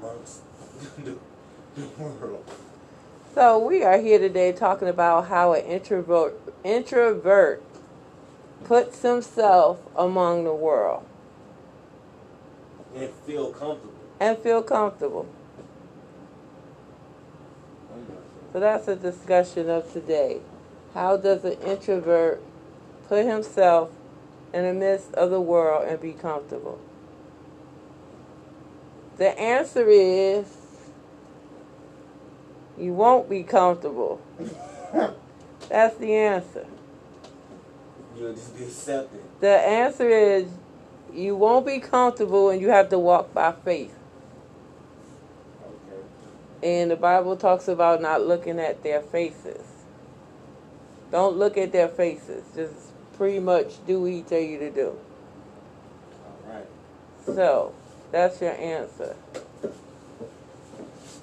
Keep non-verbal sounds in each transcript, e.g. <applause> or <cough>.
amongst <laughs> the, the world. So we are here today talking about how an introvert introvert puts himself among the world And feel comfortable. and feel comfortable. So that's the discussion of today. How does an introvert put himself in the midst of the world and be comfortable? The answer is you won't be comfortable. <laughs> That's the answer. You'll just be accepted. The answer is you won't be comfortable and you have to walk by faith. Okay. And the Bible talks about not looking at their faces. Don't look at their faces. Just pretty much do what he tell you to do. All right. So that's your answer.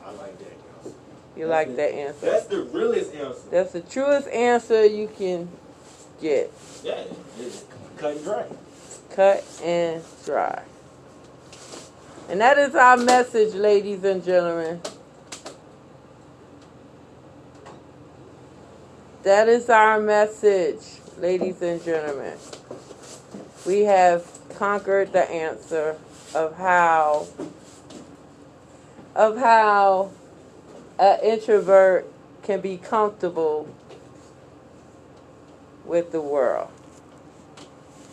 I like that answer. You That's like it. that answer? That's the realest answer. That's the truest answer you can get. Yeah, it's cut and dry. Cut and dry. And that is our message, ladies and gentlemen. That is our message, ladies and gentlemen. We have conquered the answer of how of how an introvert can be comfortable with the world.